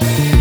Bye.